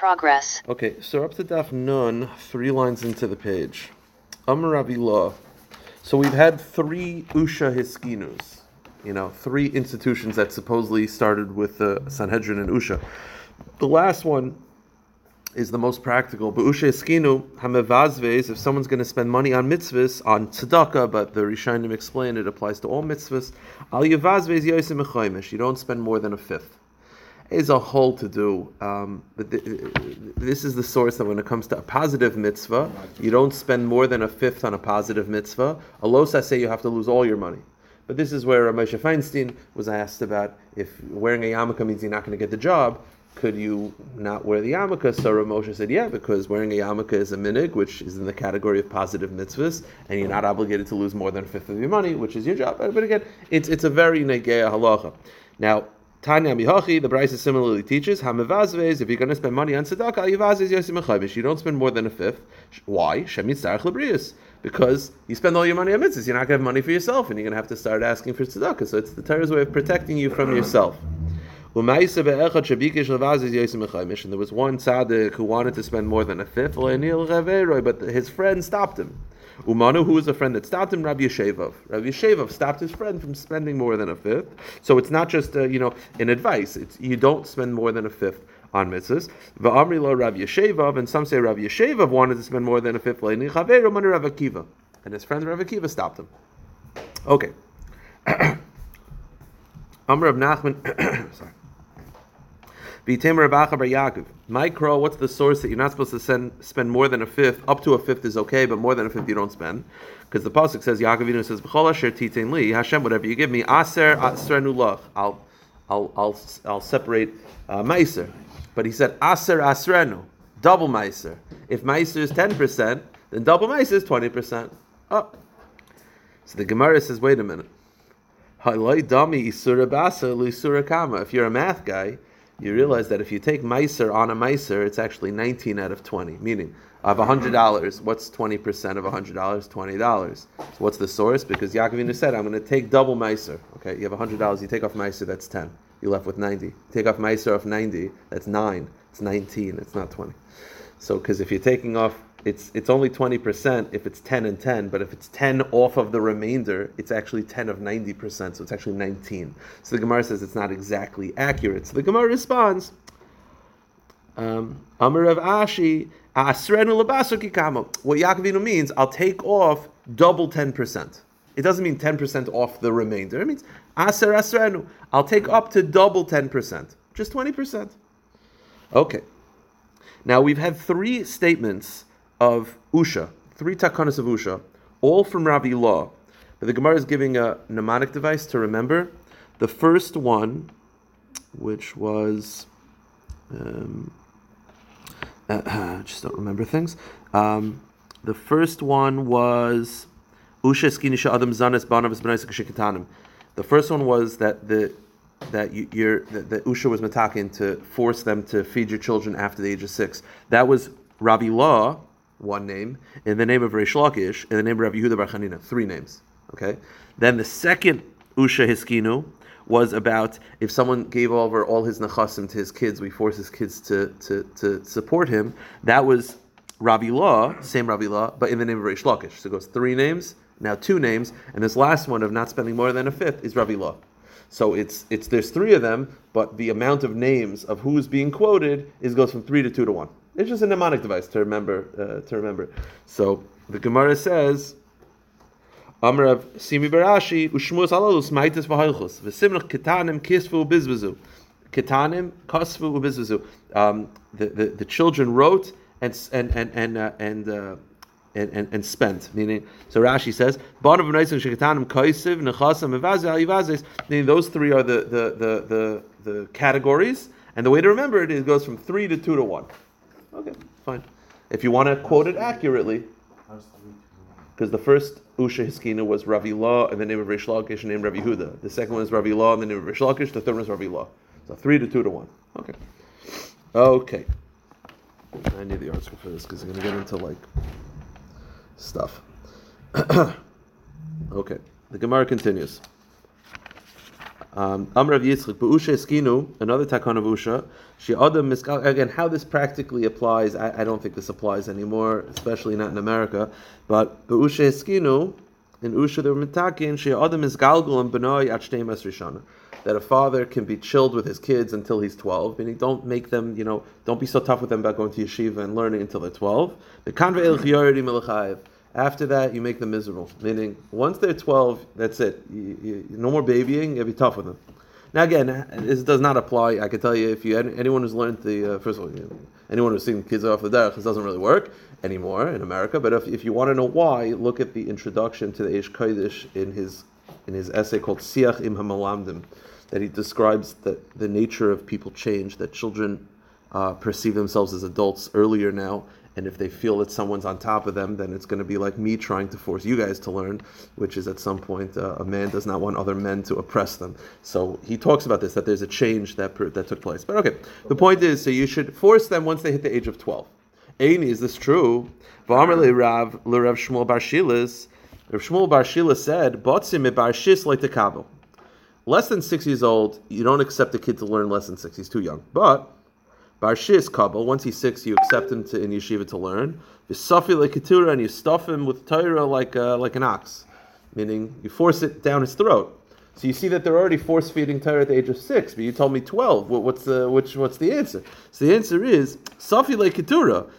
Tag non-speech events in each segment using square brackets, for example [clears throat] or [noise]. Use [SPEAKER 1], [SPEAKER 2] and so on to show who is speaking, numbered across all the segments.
[SPEAKER 1] Progress.
[SPEAKER 2] Okay, so up to Daf Nun, three lines into the page. Amar Ravi Law. So we've had three Usha Hiskinus, you know, three institutions that supposedly started with the Sanhedrin and Usha. The last one is the most practical. But Usha Hiskinu, Hamevazves, if someone's going to spend money on mitzvahs, on tzedakah, but the Rishonim explain it applies to all mitzvahs, Al Yevazves Yosim you don't spend more than a fifth is a whole to do. Um, but th- this is the source that when it comes to a positive mitzvah, you don't spend more than a fifth on a positive mitzvah. Alosa say you have to lose all your money. But this is where Moshe Feinstein was asked about if wearing a yarmulke means you're not going to get the job. Could you not wear the yarmulke? So Moshe said, yeah, because wearing a yarmulke is a minig, which is in the category of positive mitzvahs, and you're not obligated to lose more than a fifth of your money, which is your job. But again, it's, it's a very negea halacha. Now, Tanya Mihachi, the Bryce similarly teaches, Hamevazves, if you're going to spend money on tzedakah, Yivazves Yosim. You don't spend more than a fifth. Why? Shemit Sarach Lebrius. Because you spend all your money on mitzvahs, you're not going to have money for yourself, and you're going to have to start asking for tzedakah. So it's the Torah's way of protecting you from yourself. And there was one tzaddik who wanted to spend more than a fifth, but his friend stopped him. Umanu, who was a friend that stopped him, Rabbi Yeshevov. Rabbi Yeshevov stopped his friend from spending more than a fifth. So it's not just uh, you know an advice. It's you don't spend more than a fifth on mitzvahs. Va'amri lo Rabbi Yeshevov, and some say Rabbi Yeshevov wanted to spend more than a fifth. And his friend Rabbi Akiva stopped him. Okay. [clears throat] Amr of Nachman. [coughs] sorry. Micro, what's the source that you're not supposed to send, spend more than a fifth? Up to a fifth is okay, but more than a fifth you don't spend. Because the Pasuk says, Yaakov says, B'chol asher titain li, Hashem, whatever you give me, aser asrenu. I'll, I'll, I'll, I'll separate uh, meiser. But he said, aser asrenu, double meiser. If meiser is 10%, then double meiser is 20%. Oh. So the Gemara says, wait a minute. If you're a math guy, you realize that if you take Meiser on a Meiser, it's actually 19 out of 20. Meaning, of $100, what's 20% of $100? $20. So what's the source? Because Yaakovina said, I'm going to take double Meiser. Okay, you have $100, you take off Meiser, that's 10. You're left with 90. Take off Meiser off 90, that's 9. It's 19, it's not 20. So, because if you're taking off it's it's only 20% if it's 10 and 10, but if it's 10 off of the remainder, it's actually 10 of 90%, so it's actually 19. So the Gemara says it's not exactly accurate. So the Gemara responds, um, of Ashi, Asrenu labasukikamo. What Yaakovinu means, I'll take off double 10%. It doesn't mean 10% off the remainder. It means Aser Asrenu. I'll take up to double 10%, just 20%. Okay. Now we've had three statements of Usha, three takanas of Usha, all from Rabbi Law. But the Gemara is giving a mnemonic device to remember. The first one, which was, um, uh, [clears throat] I just don't remember things. Um, the first one was Usha skinisha adam zanes banavas b'naisik The first one was that the that you, are that, that Usha was matakin to force them to feed your children after the age of six. That was Rabbi Law, one name, in the name of Reish Lakish, in the name of Rabbi Yehuda Bar Chanina, three names. Okay. Then the second Usha Hiskinu was about if someone gave over all his nachasim to his kids, we force his kids to, to, to support him. That was Rabbi Law, same Rabbi Law, but in the name of Reish Lakish. So it goes three names, now two names, and this last one of not spending more than a fifth is Rabbi Law. So it's it's there's three of them, but the amount of names of who's being quoted is goes from three to two to one. It's just a mnemonic device to remember. Uh, to remember. So the Gemara says, Amrav Simi Barashi Ushmus Alalus Maitis V'Halchus V'Simrach Ketanim Kisvu Bizvizu Ketanim Kasvu Ubizvizu. Um, the, the the children wrote and and and and uh, and. Uh, and, and, and, spent. Meaning, so Rashi says, meaning those three are the, the, the, the, the categories, and the way to remember it, it goes from three to two to one. Okay, fine. If you want to quote it accurately, because the first Usha Hiskina was Ravi Law and the name of Reish Lakish named Ravi Huda. The second one is Ravi Law and the name of Reish Lakish. The third one is Ravi Law. So three to two to one. Okay. Okay. I need the article for this because I'm going to get into like stuff. [clears throat] okay. The Gemara continues. Um, Amrav Yitzchak, Be'usha Eskinu, another takon of Usha. She Adam Miskal, again, how this practically applies, I, I don't think this applies anymore, especially not in America. But Be'usha Eskinu, in Usha the Mitakin, She Adam Misgalgul and Benoi at Shtei Rishana that a father can be chilled with his kids until he's 12, meaning don't make them, you know, don't be so tough with them about going to yeshiva and learning until they're 12. After that, you make them miserable, meaning once they're 12, that's it. You, you, no more babying, you be tough with them. Now again, this does not apply. I can tell you if you anyone who's learned the uh, first of all, you know, anyone who's seen kids off the derech, this doesn't really work anymore in America. But if, if you want to know why, look at the introduction to the Eish Kodesh in his in his essay called Siach im Hamalamdim that he describes that the nature of people change, that children uh, perceive themselves as adults earlier now, and if they feel that someone's on top of them, then it's going to be like me trying to force you guys to learn, which is at some point uh, a man does not want other men to oppress them. So he talks about this that there's a change that per, that took place. But okay, the point is, so you should force them once they hit the age of twelve. Aini, is this true? V'amr Rav Rav Shmuel Bar Shilas. Rav Shmuel said, "Botzim bar shis like the kabel." less than six years old, you don't accept a kid to learn less than six. He's too young. But Barshis Kabul, once he's six, you accept him to, in yeshiva to learn. Visafi like ketura, and you stuff him with Torah like uh, like an ox, meaning you force it down his throat. So you see that they're already force feeding Torah at the age of six, but you told me twelve. what's the which? What's the answer? So the answer is safi like ketura.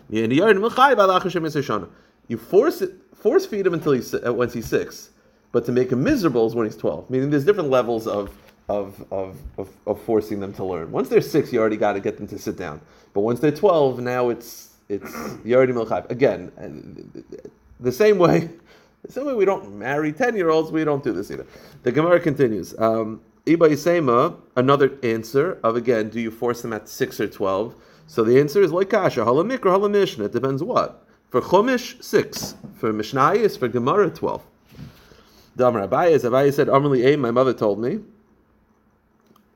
[SPEAKER 2] You force it, force feed him until he's uh, once he's six but to make him miserable is when he's 12. Meaning there's different levels of, of, of, of, of forcing them to learn. Once they're six, you already got to get them to sit down. But once they're 12, now it's, it's [clears throat] you already Milchayv. Again, uh, the same way, [laughs] the same way we don't marry 10 year olds, we don't do this either. The Gemara continues. Um, Iba Yisema, another answer of again, do you force them at 6 or 12? So the answer is like Kasha, or Halamishna. It depends what. For Chumash, 6. For Mishnayis, for Gemara, 12. Damar Abaye, Abaye said, Amrli A, my mother told me.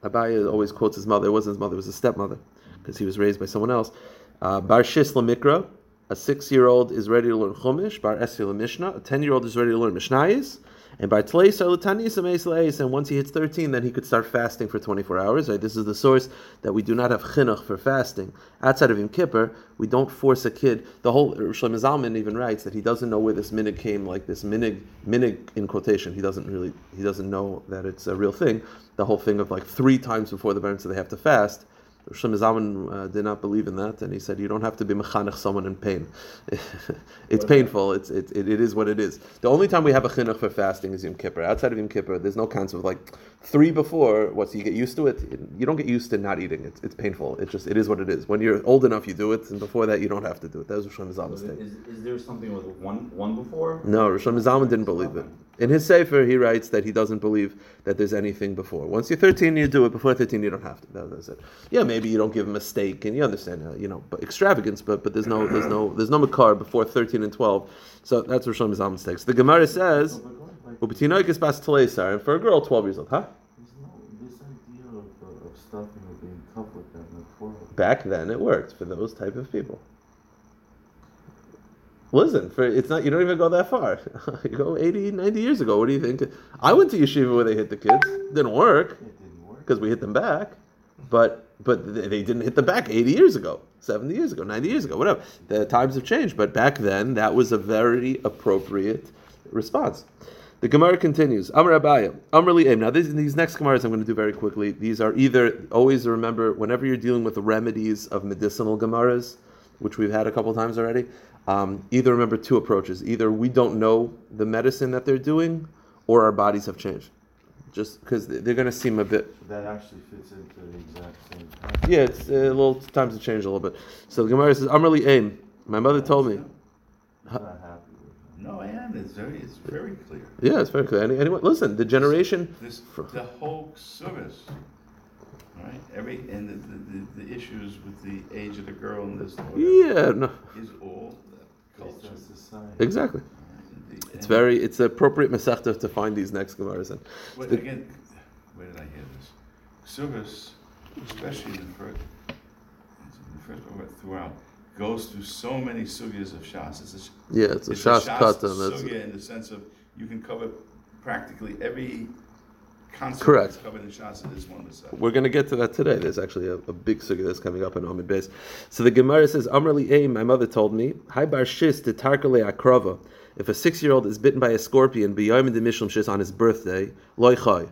[SPEAKER 2] Abaye always quotes his mother. It wasn't his mother, it was his stepmother, because he was raised by someone else. Uh, Bar Shis Mikra, a six year old is ready to learn Chumash. Bar Esri Mishnah, a ten year old is ready to learn Mishnayis. And by and once he hits 13, then he could start fasting for 24 hours. Right? This is the source that we do not have chinuch for fasting. Outside of Yom Kippur, we don't force a kid. The whole Shlomo Zalman even writes that he doesn't know where this minig came, like this minig, minig in quotation. He doesn't really, he doesn't know that it's a real thing. The whole thing of like three times before the Baron, so they have to fast. Shlomo Zalman uh, did not believe in that, and he said you don't have to be mechanech someone in pain. [laughs] it's painful. It's it, it, it is what it is. The only time we have a chinuch for fasting is Yom Kippur. Outside of Yom Kippur, there's no concept of like three before. So you get used to it? You don't get used to not eating. It's, it's painful. It just it is what it is. When you're old enough, you do it, and before that, you don't have to do it. That was Shlomo Zalman's
[SPEAKER 1] so is, is, there something with one one before?
[SPEAKER 2] No, Shlomo Zalman didn't believe it. In his Sefer, he writes that he doesn't believe that there's anything before. Once you're 13, you do it. Before 13, you don't have to. That, that's it. Yeah, maybe you don't give him a steak, and you understand, uh, you know, but extravagance. But but there's no there's no there's no makar before 13 and 12. So that's where Rosh Hashanah's mistakes. The Gemara says, "Ubitinoikis bas and for a girl 12 years old, huh? Back then, it worked for those type of people. Listen, for it's not you don't even go that far. [laughs] you go 80, 90 years ago. What do you think? I went to yeshiva where they hit the kids. Didn't work because we hit them back, but but they didn't hit them back 80 years ago, 70 years ago, 90 years ago, whatever. The times have changed, but back then that was a very appropriate response. The Gemara continues. Amr Abaya, Amr Li'em. Now, these, these next Gemaras I'm going to do very quickly. These are either, always remember, whenever you're dealing with the remedies of medicinal Gemaras, which we've had a couple times already, um, either remember two approaches. Either we don't know the medicine that they're doing, or our bodies have changed. Just because they're going to seem a bit.
[SPEAKER 3] That actually fits into the exact same time.
[SPEAKER 2] Yeah, it's a little times have changed a little bit. So the Gemara says, "I'm really aim." My mother told me.
[SPEAKER 1] No, I am. It's very, it's very clear.
[SPEAKER 2] Yeah, it's very clear. Any, anyone, listen, the generation.
[SPEAKER 1] This, the whole service right? Every and the, the, the, issues with the age of the girl and this.
[SPEAKER 2] Yeah, no.
[SPEAKER 1] Is all culture.
[SPEAKER 2] Exactly. it's very it's appropriate masechta to find these next gemaras
[SPEAKER 1] and. But the, again, where did I hear this? Service, especially in the first, in the first throughout, goes through so many sugyas of shas. It's a,
[SPEAKER 2] yeah, it's a it's shas,
[SPEAKER 1] a
[SPEAKER 2] shas
[SPEAKER 1] katan. Sugya in the sense of you can cover practically every concept
[SPEAKER 2] Correct.
[SPEAKER 1] that's covered in Shas is one Masech.
[SPEAKER 2] We're going to get to that today. There's actually a, a big sugya that's coming up in Amid Beis. So the Gemara says, Amrli Aim, my mother told me, Hi bar shis de tarkale akrava. If a six-year-old is bitten by a scorpion, b'yayim de mishlam shis on his birthday, loy chai.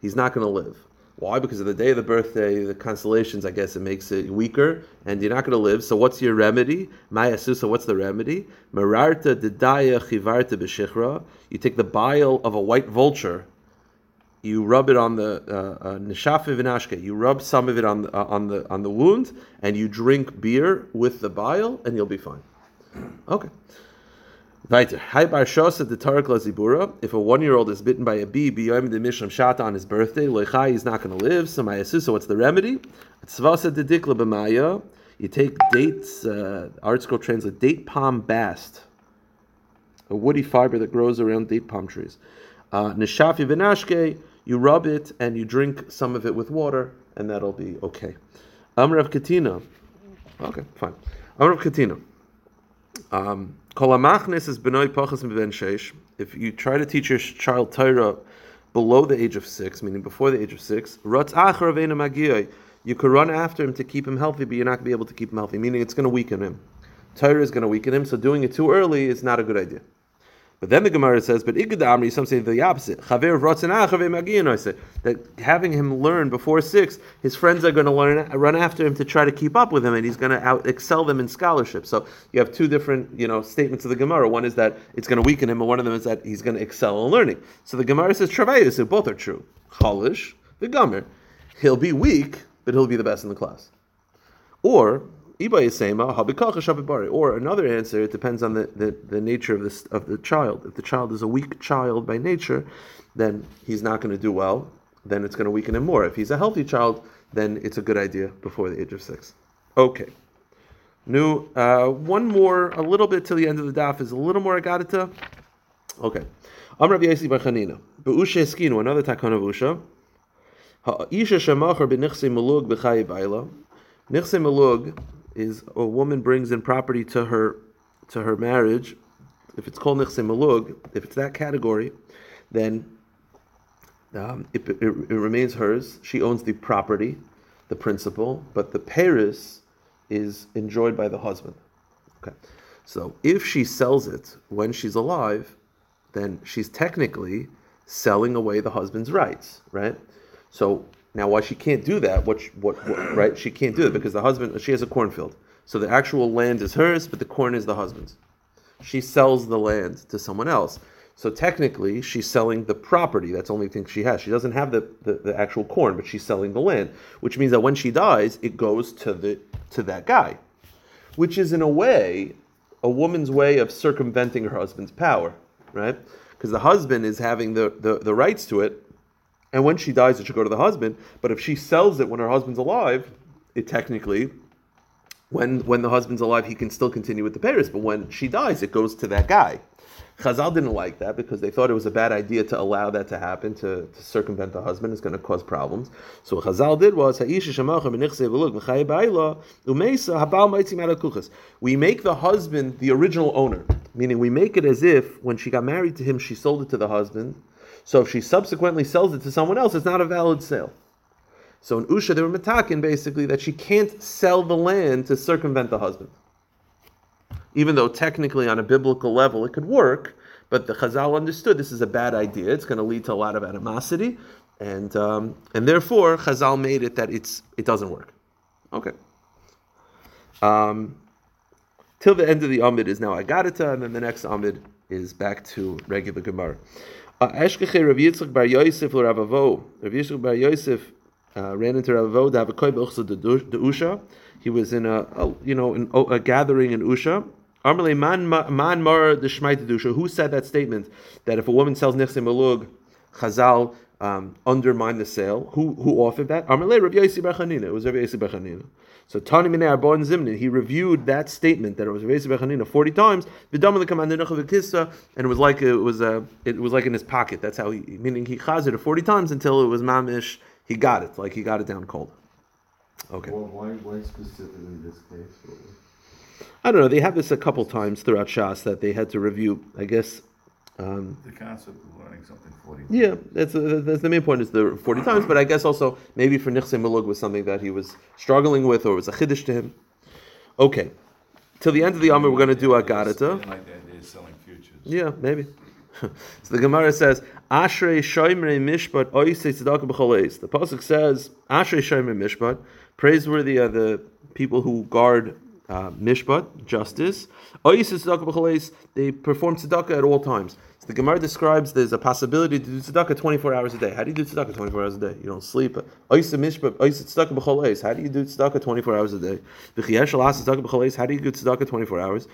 [SPEAKER 2] He's not going to live. Why? Because of the day of the birthday, the constellations, I guess it makes it weaker, and you're not going to live. So what's your remedy? Maya susa, what's the remedy? Mararta dedaya chivarta b'shichra. You take the bile of a white vulture you rub it on the neshafe uh, v'nashke. You rub some of it on the, uh, on the on the wound, and you drink beer with the bile, and you'll be fine. Okay. Zibura. If a one-year-old is bitten by a bee, biyom de mishlam shata on his birthday, loichai is not going to live. So my so what's the remedy? Tzvasa de dikla b'maya. You take dates. Uh, ArtScroll translate date palm bast, a woody fiber that grows around date palm trees. Uh, Neshafi v'nashke you rub it and you drink some of it with water, and that'll be okay. Amrav Katina. Okay, fine. Amrav Katina. Um. If you try to teach your child Torah below the age of six, meaning before the age of six. You could run after him to keep him healthy, but you're not going to be able to keep him healthy, meaning it's going to weaken him. Torah is going to weaken him, so doing it too early is not a good idea. But then the Gemara says, but Igad some say the opposite. Chaver That having him learn before six, his friends are going to learn, run after him to try to keep up with him, and he's going to out excel them in scholarship. So you have two different, you know, statements of the Gemara. One is that it's going to weaken him, and one of them is that he's going to excel in learning. So the Gemara says so both are true. Chalish, the Gomer, he'll be weak, but he'll be the best in the class. Or or another answer, it depends on the, the, the nature of this of the child. If the child is a weak child by nature, then he's not going to do well. Then it's going to weaken him more. If he's a healthy child, then it's a good idea before the age of six. Okay. New uh, one more, a little bit till the end of the daf is a little more agadita. Okay. Amr Yasi Bachanina. Be'usha eskinu, another takon of Usha. Ha'isha shemachar b'nichse malug b'chayi b'ayla. Nichse malug is a woman brings in property to her to her marriage, if it's called nichse malug, if it's that category, then um, it, it, it, remains hers. She owns the property, the principal, but the paris is enjoyed by the husband. Okay, so if she sells it when she's alive, then she's technically selling away the husband's rights, right? So now, why she can't do that? What, what, what, right? She can't do it because the husband she has a cornfield, so the actual land is hers, but the corn is the husband's. She sells the land to someone else. So technically, she's selling the property. That's the only thing she has. She doesn't have the, the, the, actual corn, but she's selling the land, which means that when she dies, it goes to the to that guy, which is in a way a woman's way of circumventing her husband's power, right? Because the husband is having the, the, the rights to it, and when she dies, it should go to the husband. But if she sells it when her husband's alive, it technically, when when the husband's alive, he can still continue with the Paris. But when she dies, it goes to that guy. Chazal didn't like that because they thought it was a bad idea to allow that to happen to, to circumvent the husband. It's going to cause problems. So what Chazal did was we make the husband the original owner, meaning we make it as if when she got married to him, she sold it to the husband so if she subsequently sells it to someone else, it's not a valid sale. So in Usha, they were matakin basically that she can't sell the land to circumvent the husband. Even though technically on a biblical level it could work, but the Chazal understood this is a bad idea. It's going to lead to a lot of animosity, and um, and therefore Chazal made it that it's it doesn't work. Okay. Um, till the end of the Amid is now Agadita, and then the next Amid is back to regular Gemara. Eshkeche Rav Yitzchak Bar Yosef or Rav Avo. Rav Yitzchak Bar Yosef uh, ran into Rav Avo to have a koy de Usha. He was in a, a you know in, a gathering in Usha. Armele man man mar the shmait Usha. Who said that statement that if a woman sells nichse malug, Chazal um, undermine the sale? Who who offered that? Armele Rav Yosef Bar Chanina. It was Rav Yosef Bar Chanina. So Tani Minei Arbon Zimnin, he reviewed that statement that it was Reis Bechanina forty times. The commander and it was like it was a uh, it was like in his pocket. That's how he meaning he chazed it forty times until it was mamish. He got it like he got it down cold. Okay.
[SPEAKER 3] Well, why why specifically this case?
[SPEAKER 2] I don't know. They have this a couple times throughout Shas that they had to review. I guess Um,
[SPEAKER 1] The concept of learning something forty.
[SPEAKER 2] yeah, that's, uh, that's the main point is the 40 times, but I guess also maybe for Nichse Milug was something that he was struggling with or was a chiddush to him. Okay. Till the end of the Amr, we're going to do
[SPEAKER 1] I
[SPEAKER 2] Agarata.
[SPEAKER 1] didn't like the idea of selling futures.
[SPEAKER 2] Yeah, maybe. [laughs] so the Gemara says, Ashrei Shoimrei Mishpat Oisei Tzedakah B'choleis. The Pasuk says, Ashrei Shoimrei Mishpat, praiseworthy are the people who guard uh, Mishpat, justice. They perform tzedakah at all times. So the Gemara describes there's a possibility to do tzedakah 24 hours a day. How do you do tzedakah 24 hours a day? You don't sleep. How do you do tzedakah 24 hours a day? How do you do tzedakah 24 hours?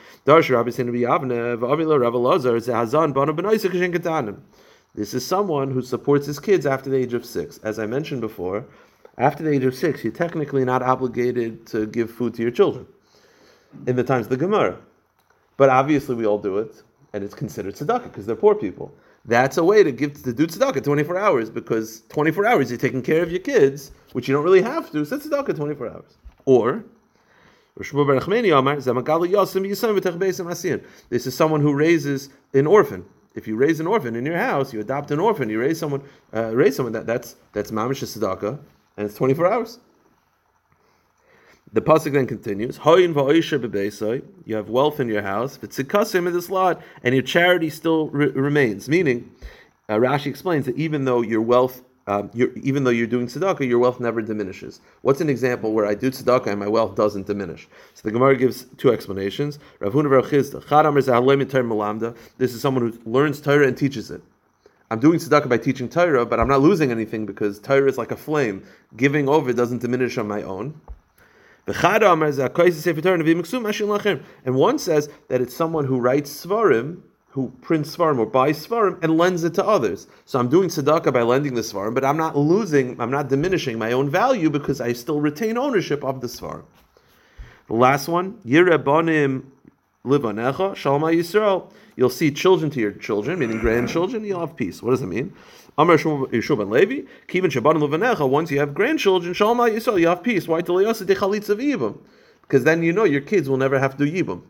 [SPEAKER 2] This is someone who supports his kids after the age of six. As I mentioned before, after the age of six, you're technically not obligated to give food to your children in the times of the Gemara. But obviously, we all do it, and it's considered tzedakah because they're poor people. That's a way to give to do tzedakah 24 hours because 24 hours you're taking care of your kids, which you don't really have to. So tzedakah 24 hours. Or this is someone who raises an orphan. If you raise an orphan in your house, you adopt an orphan, you raise someone, uh, raise someone that that's that's mamish tzedakah, and it's 24 hours. The pasuk then continues: "Hoyin va'oisha bebeisai." You have wealth in your house, but tzikasim in this lot, and your charity still re- remains. Meaning, uh, Rashi explains that even though your wealth, um, even though you're doing tzedakah, your wealth never diminishes. What's an example where I do tzedakah and my wealth doesn't diminish? So the Gemara gives two explanations. Rav Huna. This is someone who learns Torah and teaches it. I'm doing tzedakah by teaching Torah, but I'm not losing anything because Torah is like a flame. Giving over doesn't diminish on my own. And one says that it's someone who writes svarim, who prints svarim or buys svarim and lends it to others. So I'm doing tzedakah by lending the svarim, but I'm not losing, I'm not diminishing my own value because I still retain ownership of the svarim. The last one, Yirebanim Livanecha, Shalma Yisrael. You'll see children to your children, meaning grandchildren, you'll have peace. What does it mean? Amar Yeshua ben Levi, Kivin Shabbat Levanecha, once you have grandchildren, Shalma Yisrael, you have peace. Why? Because then you know your kids will never have to do Yibam.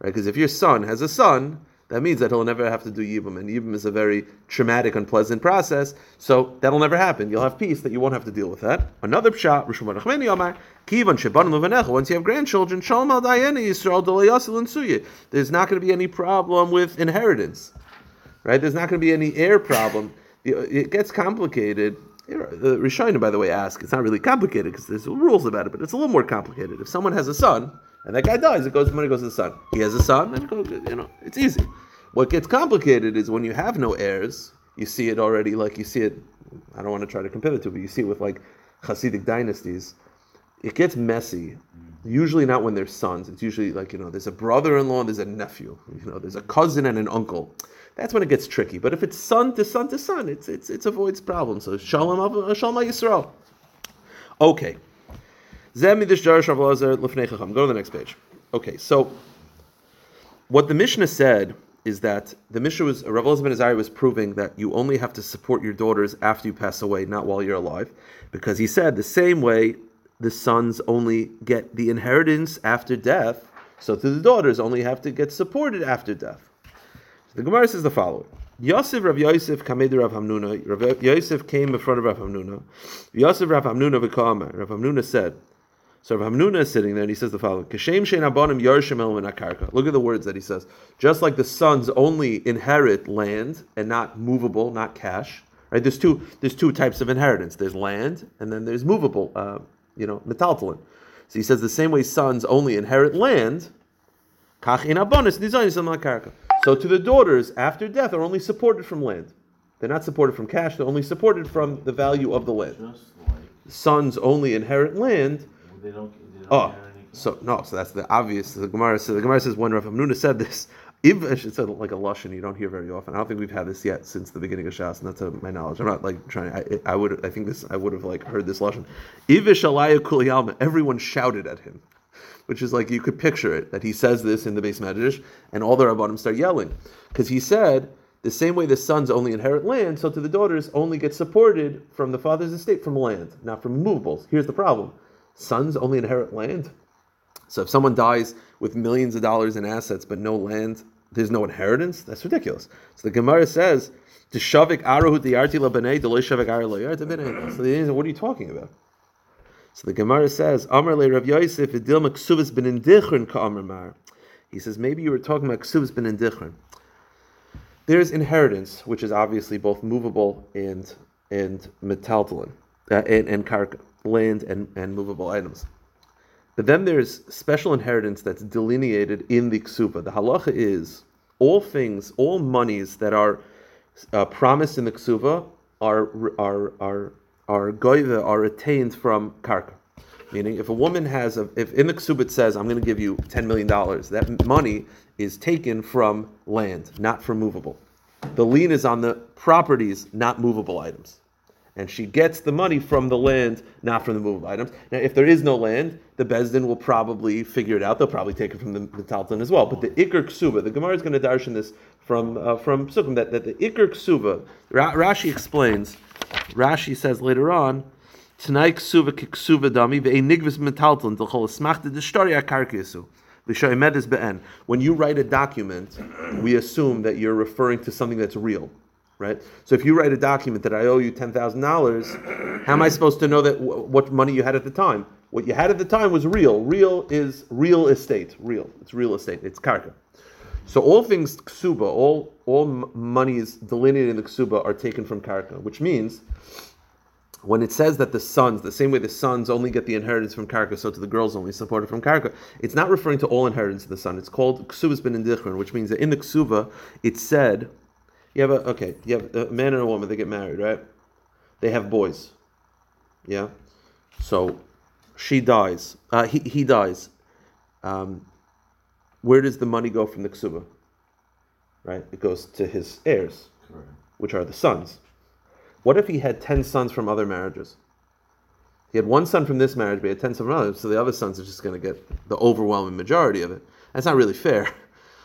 [SPEAKER 2] Right? Because if your son has a son, that means that he'll never have to do Yibam. And Yibam is a very traumatic, unpleasant process. So that'll never happen. You'll have peace that you won't have to deal with that. Another pshat, Rishon Barachmeni Amar, Kivan Shabbat Levanecha, once you have grandchildren, Shalom Al Yisrael Delayasil and. There's not going to be any problem with inheritance. Right? There's not going to be any heir problem. It gets complicated. The Rishonim, by the way, ask. It's not really complicated because there's rules about it, but it's a little more complicated. If someone has a son and that guy dies, it goes money goes to the son. He has a son, and goes, you know, it's easy. What gets complicated is when you have no heirs. You see it already, like you see it. I don't want to try to compare it to, but you see it with like Hasidic dynasties. It gets messy. Usually not when there's sons. It's usually like you know, there's a brother-in-law, there's a nephew. You know, there's a cousin and an uncle. That's when it gets tricky. But if it's son to son to son, it's it's it avoids problems. So shalom uh, shalom Yisrael. Okay. Zemidish Jarash Rav Lazar Chacham. Go to the next page. Okay, so what the Mishnah said is that the Mishnah was Rav Elazar ben Azari was proving that you only have to support your daughters after you pass away, not while you're alive, because he said the same way the sons only get the inheritance after death, so to the daughters only have to get supported after death. The Gemara says the following: Yosef Rav Yosef kamed Rav Hamnuna. Rav Yosef came in front of Rav Hamnuna. Yosef Rav Hamnuna v'kama. Rav Hamnuna said. So Rav Hamnuna is sitting there and he says the following: Kashem shein abonim yarshim el akarka. Look at the words that he says. Just like the sons only inherit land and not movable, not cash. Right? There's two. There's two types of inheritance. There's land and then there's movable. Uh, you know, metaltalin. So he says the same way sons only inherit land. Kach in abonis nizayin akarka. So to the daughters, after death, are only supported from land. They're not supported from cash, they're only supported from the value of the land.
[SPEAKER 3] Like,
[SPEAKER 2] Sons only inherit land.
[SPEAKER 3] they don't, they don't
[SPEAKER 2] Oh, so no, so that's the obvious. The Gemara says, the Gemara says when Rav Hamnuna said this, Ivish, it's a, like a lashon you don't hear very often. I don't think we've had this yet since the beginning of Shas, not to my knowledge. I'm not like trying. I, I would, I think this, I would have like heard this lashon. Ivish alaya kuliyalma. Everyone shouted at him which is like you could picture it that he says this in the base medrash, and all the rabbanim start yelling because he said the same way the sons only inherit land, so to the daughters only get supported from the father's estate from land, not from movables. Here's the problem: sons only inherit land. So if someone dies with millions of dollars in assets but no land, there's no inheritance. That's ridiculous. So the Gemara says. So the answer, what are you talking about? So the Gemara says, "Amar le Rav Yosef idil maksuvas ben indichrin ka amar mar." He says maybe you were talking about ksuvas ben indichrin. There's inheritance, which is obviously both movable and and metaltalin, uh, and, and karka, land and, and movable items. But then there's special inheritance that's delineated in the ksuba. The halacha is all things, all monies that are uh, promised in the ksuba are are are are goiva are attained from karka. Meaning, if a woman has a, if in the says, "I'm going to give you ten million dollars," that money is taken from land, not from movable. The lien is on the properties, not movable items and she gets the money from the land, not from the movable items. Now, if there is no land, the Bezdin will probably figure it out. They'll probably take it from the, Talton as well. But the Iker Ksuba, the Gemara is going to darshan this from uh, from Sukkim, that, that the Iker Ksuba, Ra- Rashi explains, Rashi says later on, Ksuba Dami. When you write a document, we assume that you're referring to something that's real right? So if you write a document that I owe you ten thousand dollars, how am I supposed to know that w- what money you had at the time? What you had at the time was real. Real is real estate. Real. It's real estate. It's karka. So all things ksuba, all all monies delineated in the ksuba are taken from karka, which means when it says that the sons, the same way the sons only get the inheritance from karka, so to the girls only supported from karka, it's not referring to all inheritance of the son. It's called ksubas ben indichron, which means that in the ksuba it said you have a okay. You have a man and a woman. They get married, right? They have boys. Yeah. So she dies. Uh, he he dies. Um, where does the money go from the ksuba? Right. It goes to his heirs, Correct. which are the sons. What if he had ten sons from other marriages? He had one son from this marriage, but he had ten sons from others, so the other sons are just going to get the overwhelming majority of it. That's not really fair. [laughs]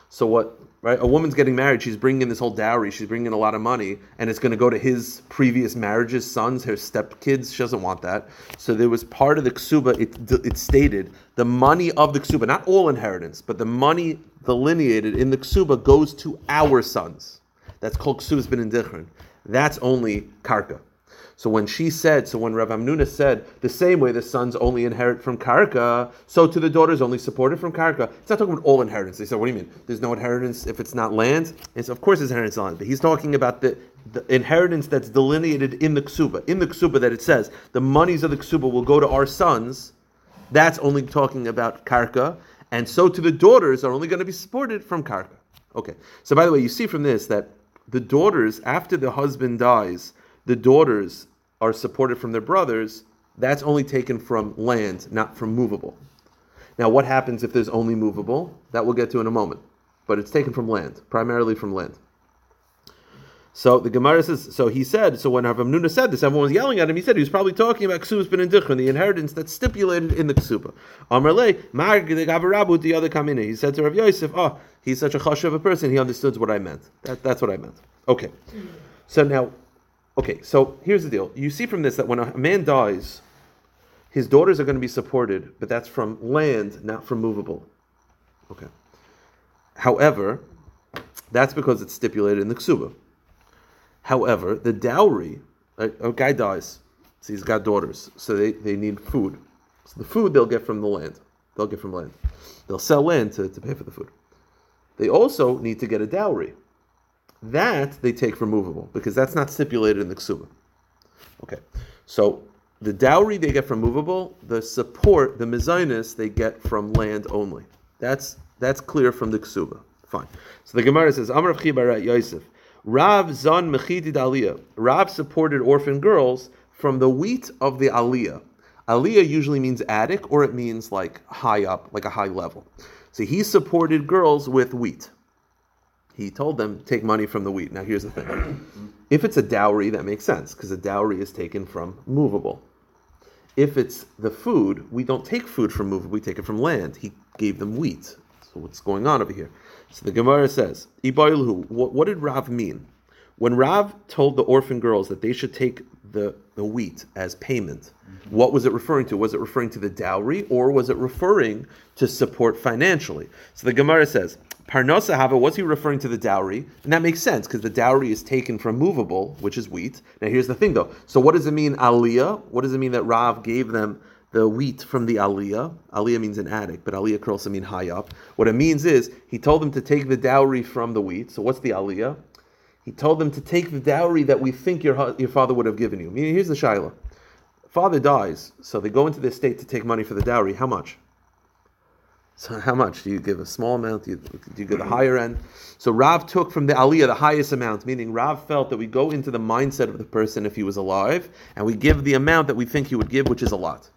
[SPEAKER 2] So what right? A woman's getting married, she's bringing in this whole dowry, she's bringing in a lot of money, and it's going to go to his previous marriage's sons, her stepkids. She doesn't want that. So there was part of the ksuba, it, it stated the money of the ksuba, not all inheritance, but the money delineated in the ksuba goes to our sons. That's called ksubas bin indichron. That's only karka. So when she said, so when Rav Hamnuna said, the same way the sons only inherit from karka, so to the daughters only supported from karka. It's not talking about all inheritance. They said, what do you mean? There's no inheritance if it's not land? And so of course there's inheritance land, but he's talking about the, the inheritance that's delineated in the ksuba. In the ksuba that it says, the monies of the ksuba will go to our sons. That's only talking about karka. And so to the daughters are only going to be supported from karka. Okay. So by the way, you see from this that the daughters, after the husband dies, the daughters are supported from their brothers, that's only taken from land, not from movable. Now, what happens if there's only movable? That we'll get to in a moment. But it's taken from land, primarily from land. So the Gemara says, so he said, so when Avram said this, everyone was yelling at him. He said he was probably talking about Ksubas ben Indichron, the inheritance that's stipulated in the Ksuba. Amarle, Mag the Gavarabu, the other Kamine. He said to Rav Yosef, oh, he's such a chash of a person, he understood what I meant. That, that's what I meant. Okay. So now, Okay, so here's the deal. You see from this that when a man dies, his daughters are going to be supported, but that's from land, not from movable. Okay. However, that's because it's stipulated in the ksuba. However, the dowry, a, guy dies, so he's got daughters, so they, they need food. So the food they'll get from the land. They'll get from land. They'll sell land to, to pay for the food. They also need to get a dowry. That they take from movable because that's not stipulated in the ksuba. Okay, so the dowry they get from movable, the support, the mezainis they get from land only. That's that's clear from the ksuba. Fine. So the Gemara says, Amar Chibarat Yosef, Rav Zan Mechidid Aliyah. Rav supported orphan girls from the wheat of the Aliyah. Aliyah usually means attic or it means like high up, like a high level. So he supported girls with wheat he told them take money from the wheat. Now here's the thing: if it's a dowry, that makes sense because a dowry is taken from movable. If it's the food, we don't take food from movable; we take it from land. He gave them wheat. So what's going on over here? So the Gemara says, what, what did Rav mean? When Rav told the orphan girls that they should take the, the wheat as payment. Mm-hmm. What was it referring to? Was it referring to the dowry or was it referring to support financially? So the Gemara says, Parnosa Hava, was he referring to the dowry? And that makes sense because the dowry is taken from movable, which is wheat. Now here's the thing though. So what does it mean, aliyah? What does it mean that Rav gave them the wheat from the aliyah? Aliyah means an attic, but aliyah could also mean high up. What it means is he told them to take the dowry from the wheat. So what's the aliyah? He told them to take the dowry that we think your, your father would have given you. Meaning, here's the shaila. Father dies, so they go into the estate to take money for the dowry. How much? So how much? Do you give a small amount? Do you, do you give the higher end? So Rav took from the aliyah the highest amount, meaning Rav felt that we go into the mindset of the person if he was alive, and we give the amount that we think he would give, which is a lot.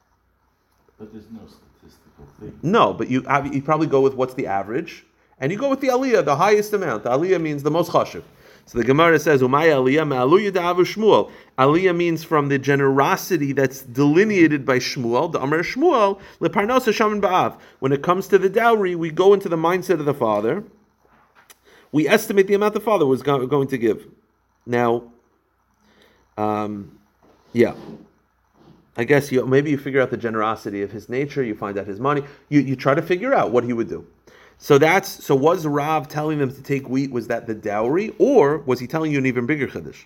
[SPEAKER 3] But there's no statistical thing.
[SPEAKER 2] No, but you uh, you probably go with what's the average, and you go with the aliyah, the highest amount. The aliyah means the most chashuv. So the Gemara says, "Umay aliyah da'avu Shmuel." Aliyah means from the generosity that's delineated by Shmuel. The Amar Shmuel leparnosa shaman ba'av. When it comes to the dowry, we go into the mindset of the father. We estimate the amount the father was go- going to give. Now, um, yeah. I guess you maybe you figure out the generosity of his nature. You find out his money. You you try to figure out what he would do. So that's so was Rav telling them to take wheat? Was that the dowry, or was he telling you an even bigger chiddush?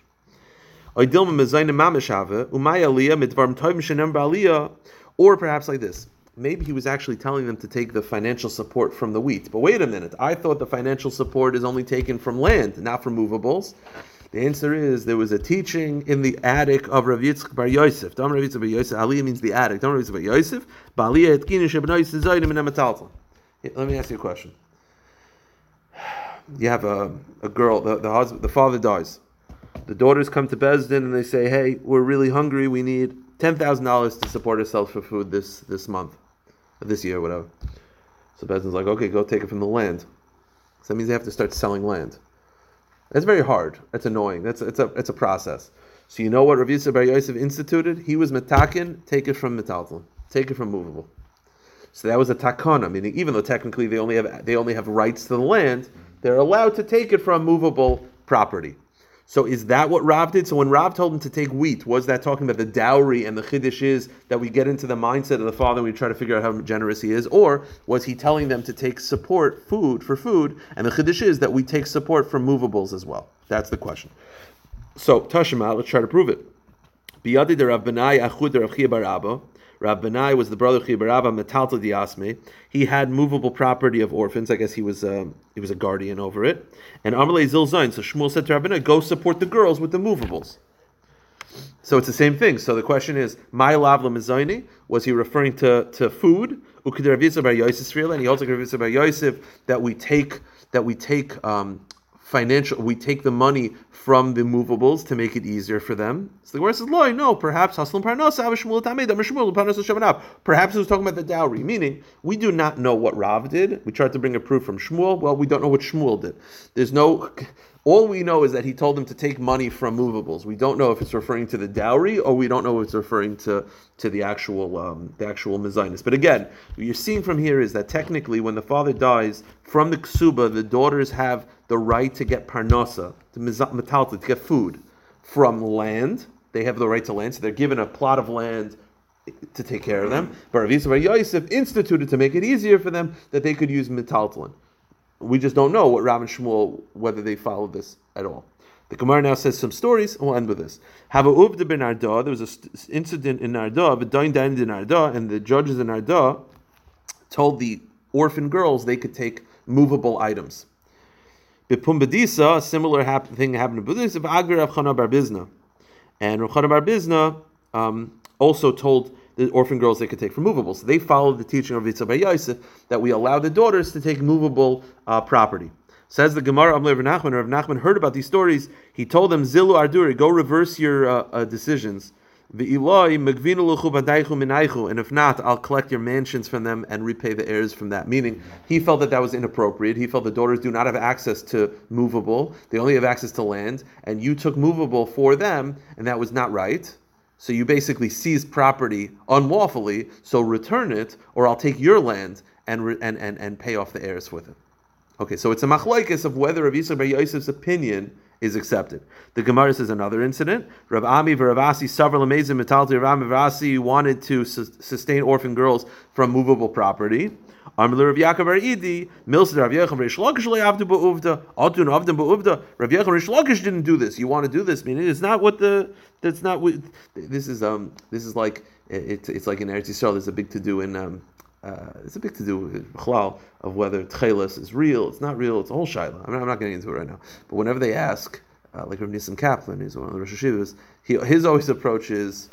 [SPEAKER 2] Or perhaps like this. Maybe he was actually telling them to take the financial support from the wheat. But wait a minute, I thought the financial support is only taken from land, not from movables. The answer is there was a teaching in the attic of Rav Yitzchak Bar Yosef. Dam Rav Yitzchak Bar Yosef. Aliyah means the attic. Dam Rav Yitzchak Bar Yosef. Ba'aliyah etkinu shebnoi sizayim in amataltal. Let me ask you a question. You have a, a girl, the, the husband, the father dies. The daughters come to Besdin and they say, "Hey, we're really hungry. We need ten thousand dollars to support ourselves for food this this month, this year, whatever." So Besdin's like, "Okay, go take it from the land." So that means they have to start selling land. That's very hard. That's annoying. That's it's a it's a process. So you know what Rav Yisrael Bar Yosef instituted? He was metakin, take it from metaltal, take it from movable. So that was a takana, meaning even though technically they only have they only have rights to the land, they're allowed to take it from movable property. So is that what Rav did? So when Rav told him to take wheat, was that talking about the dowry and the chiddush is that we get into the mindset of the father and we try to figure out how generous he is, or was he telling them to take support food for food and the chiddush is that we take support from movables as well? That's the question. So Tashima, let's try to prove it. Biyadi Achud Benai was the brother of Chia bar Abba, Metalta Diasme. He had movable property of orphans. I guess he was um, he was a guardian over it. And Amalei Zilzain. So Shmuel said to Rav Benai, "Go support the girls with the movables." So it's the same thing. So the question is, my lavla mizaini, was he referring to, to food? And he Yisrael bar Yosef that we take that we take um, financial we take the money from the movables to make it easier for them. So the Gemara says, "Loy, no, perhaps Haslam Shavanav." Perhaps it was talking about the dowry, meaning we do not know what Rav did. We tried to bring a proof from Shmuel. Well, we don't know what Shmuel did. There's no. All we know is that he told them to take money from movables. We don't know if it's referring to the dowry or we don't know if it's referring to, to the actual um, the actual mezainis. But again, what you're seeing from here is that technically, when the father dies from the ksuba, the daughters have the right to get parnasa, to metalta, to get food from land. They have the right to land, so they're given a plot of land to take care of them. But Rav Yosef instituted to make it easier for them that they could use metaltalin. We just don't know what Rav and Shmuel whether they followed this at all. The Gemara now says some stories, and we'll end with this. Have. There was an incident in Arda, but doin down in Arda, and the judges in Arda told the orphan girls they could take movable items. Bipumbedisa, a similar hap- thing happened in Budis of Agar of Chana Bar Bizna. And Rav Chana Bar Bizna um, also told the orphan girls they could take from movables. So they followed the teaching of Yitzhak Yosef that we allow the daughters to take movable uh, property. Says the Gemara, Amle Rav Nachman, Rav Nachman heard about these stories. He told them, Zilu Arduri, go reverse your uh, uh, decisions. Ve'iloi megvinu luchu badaichu minaichu, and if not, I'll collect your mansions from them and repay the heirs from that. Meaning, he felt that that was inappropriate. He felt the daughters do not have access to movable; they only have access to land, and you took movable for them, and that was not right. So you basically seized property unlawfully. So return it, or I'll take your land and re- and, and and pay off the heirs with it. Okay, so it's a machlokes of whether Rav Yisrael Bar Yosef's opinion is accepted. The Gemara says another incident. Rav Ami Varavasi Savar Lamezim Metalti Rav Varavasi wanted to sus- sustain orphan girls from movable property. Rav Yaakov Bar Idi, Milsa Rav Yechon Reish Lakish lo yavdu ba'uvda, Altun avdem ba'uvda. Rav Yechon Reish Lakish didn't do this. You want to do this? Meaning it's not what the that's not what this is. Um, this is like it's it's like in Eretz Yisrael. There's a big to do in um, uh, it's a big to do with of whether Tchelis is real, it's not real, it's a whole shaila. I mean, I'm not getting into it right now. But whenever they ask, uh, like Rav Nisim Kaplan, he's one of the Rosh Hashivas, he, his always approach is,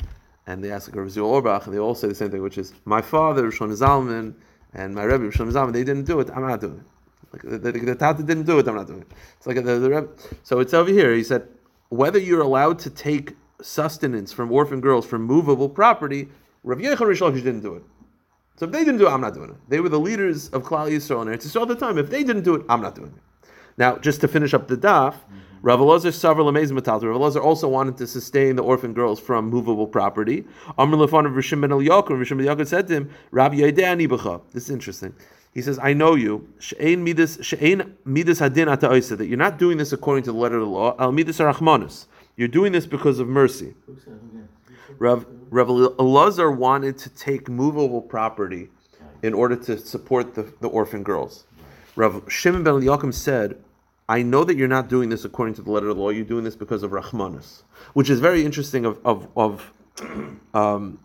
[SPEAKER 2] and they ask like Rav Zul Auerbach, and they all say the same thing, which is, my father, Rishon Zalman, and my Rebbe, Rishon Zalman, they didn't do it, I'm not doing it. Like the, the, the Tata didn't do it, I'm not doing it. It's like the, the Rebbe. So it's over here, he said, whether you're allowed to take sustenance from orphan girls from movable property, Rav Yechon didn't do it. So if they didn't do it, I'm not doing it. They were the leaders of Klal Yisrael and Eretz Yisrael all the time. If they didn't do it, I'm not doing it. Now, just to finish up the daf, mm-hmm. Rav Elazar Savar Lamez. Rav Elazar also wanted to sustain the orphan girls from movable property. Amr Lefan of Rishim ben Eliyakim. Rishim ben Eliyakim said to him, Rabbi Yedei Anibacha. This is interesting. He says, I know you. She'ein midas she'ein midas hadin ata that you're not doing this according to the letter of the law. Al midas arachmanus. You're doing this because of mercy.
[SPEAKER 3] Who said who again?
[SPEAKER 2] Rav, Rav Elazar wanted to take movable property in order to support the, the orphan girls. Rav Shimon ben Eliakim said, I know that you're not doing this according to the letter of the law, you're doing this because of Rahmanus, which is very interesting of, of, of [clears throat] um,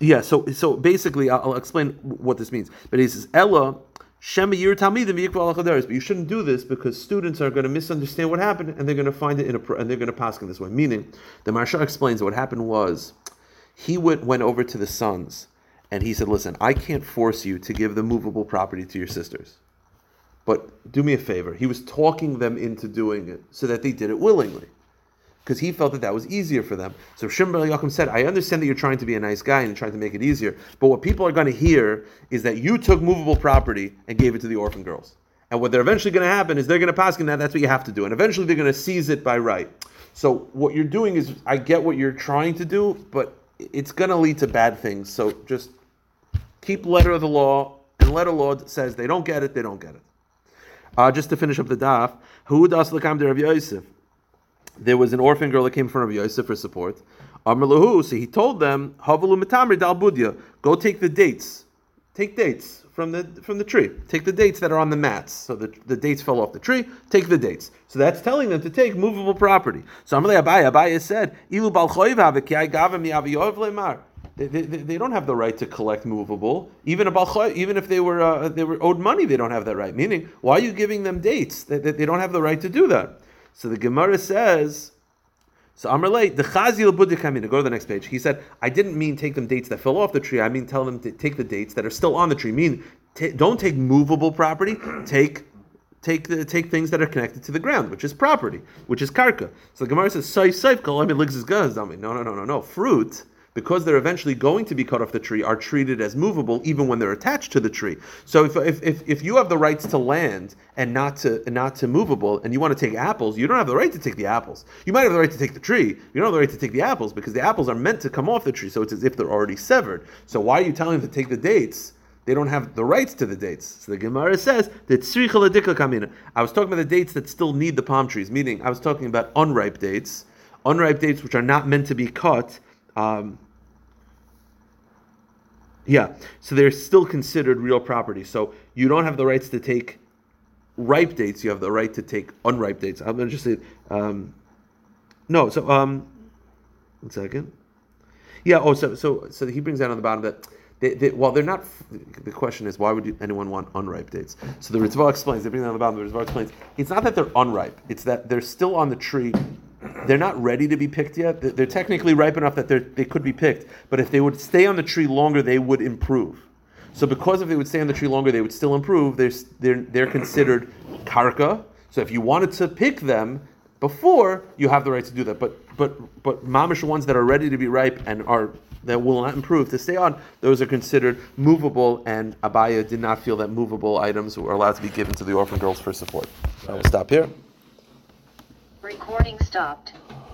[SPEAKER 2] yeah, so so basically, I'll, I'll explain what this means. But he says, Ella, But you shouldn't do this because students are going to misunderstand what happened and they're going to find it in a, and they're going to pass in this way. Meaning, the Maharsha explains what happened was he went, went over to the sons and he said, Listen, I can't force you to give the movable property to your sisters. But do me a favor. He was talking them into doing it so that they did it willingly because he felt that that was easier for them. So Shimon Yaakov said, I understand that you're trying to be a nice guy and trying to make it easier, but what people are going to hear is that you took movable property and gave it to the orphan girls. And what they're eventually going to happen is they're going to pass that that's what you have to do. And eventually they're going to seize it by right. So what you're doing is, I get what you're trying to do, but it's going to lead to bad things. So just keep letter of the law, and letter of the law says they don't get it, they don't get it. Uh, just to finish up the daf, who does the Rav Yosef? There was an orphan girl that came from Rabbi Yosef for support. Amrlahu, so he told them, Havalu metamri dal budya, go take the dates, take dates from the from the tree, take the dates that are on the mats. So the, the dates fell off the tree, take the dates. So that's telling them to take movable property. So Amr Abaye, Abaye said, Ilu bal they, they, they, don't have the right to collect movable. Even a balchoy, even if they were uh, they were owed money, they don't have that right. Meaning, why are you giving them dates? They, they, they don't have the right to do that. So the Gemara says, so Amrle, the Chazil Buddha Go to the next page. He said, I didn't mean take them dates that fell off the tree. I mean tell them to take the dates that are still on the tree. Mean t- don't take movable property. Take take the, take things that are connected to the ground, which is property, which is karka. So the Gemara says, "Saif saif kol ligs is No, no, no, no, no. Fruit because they're eventually going to be cut off the tree, are treated as movable even when they're attached to the tree. So if, if, if, if you have the rights to land and not to not to movable, and you want to take apples, you don't have the right to take the apples. You might have the right to take the tree. You don't have the right to take the apples because the apples are meant to come off the tree. So it's as if they're already severed. So why are you telling them to take the dates? They don't have the rights to the dates. So the Gemara says that. I was talking about the dates that still need the palm trees, meaning I was talking about unripe dates, unripe dates which are not meant to be cut um, yeah, so they're still considered real property. So you don't have the rights to take ripe dates. You have the right to take unripe dates. I'm say, um, no. So um, one second. Yeah. Oh, so so so he brings down on the bottom that. They, they, well, they're not. The question is, why would anyone want unripe dates? So the Ritva explains. They bring down on the bottom. The Ritva explains. It's not that they're unripe. It's that they're still on the tree they're not ready to be picked yet. They're technically ripe enough that they could be picked, but if they would stay on the tree longer, they would improve. So because if they would stay on the tree longer, they would still improve. They're, they're, they're considered karka. So if you wanted to pick them before, you have the right to do that. But but but mamish ones that are ready to be ripe and are that will not improve to stay on, those are considered movable. And Abaye did not feel that movable items were allowed to be given to the orphan girls for support. I will stop here.
[SPEAKER 4] Recording stopped.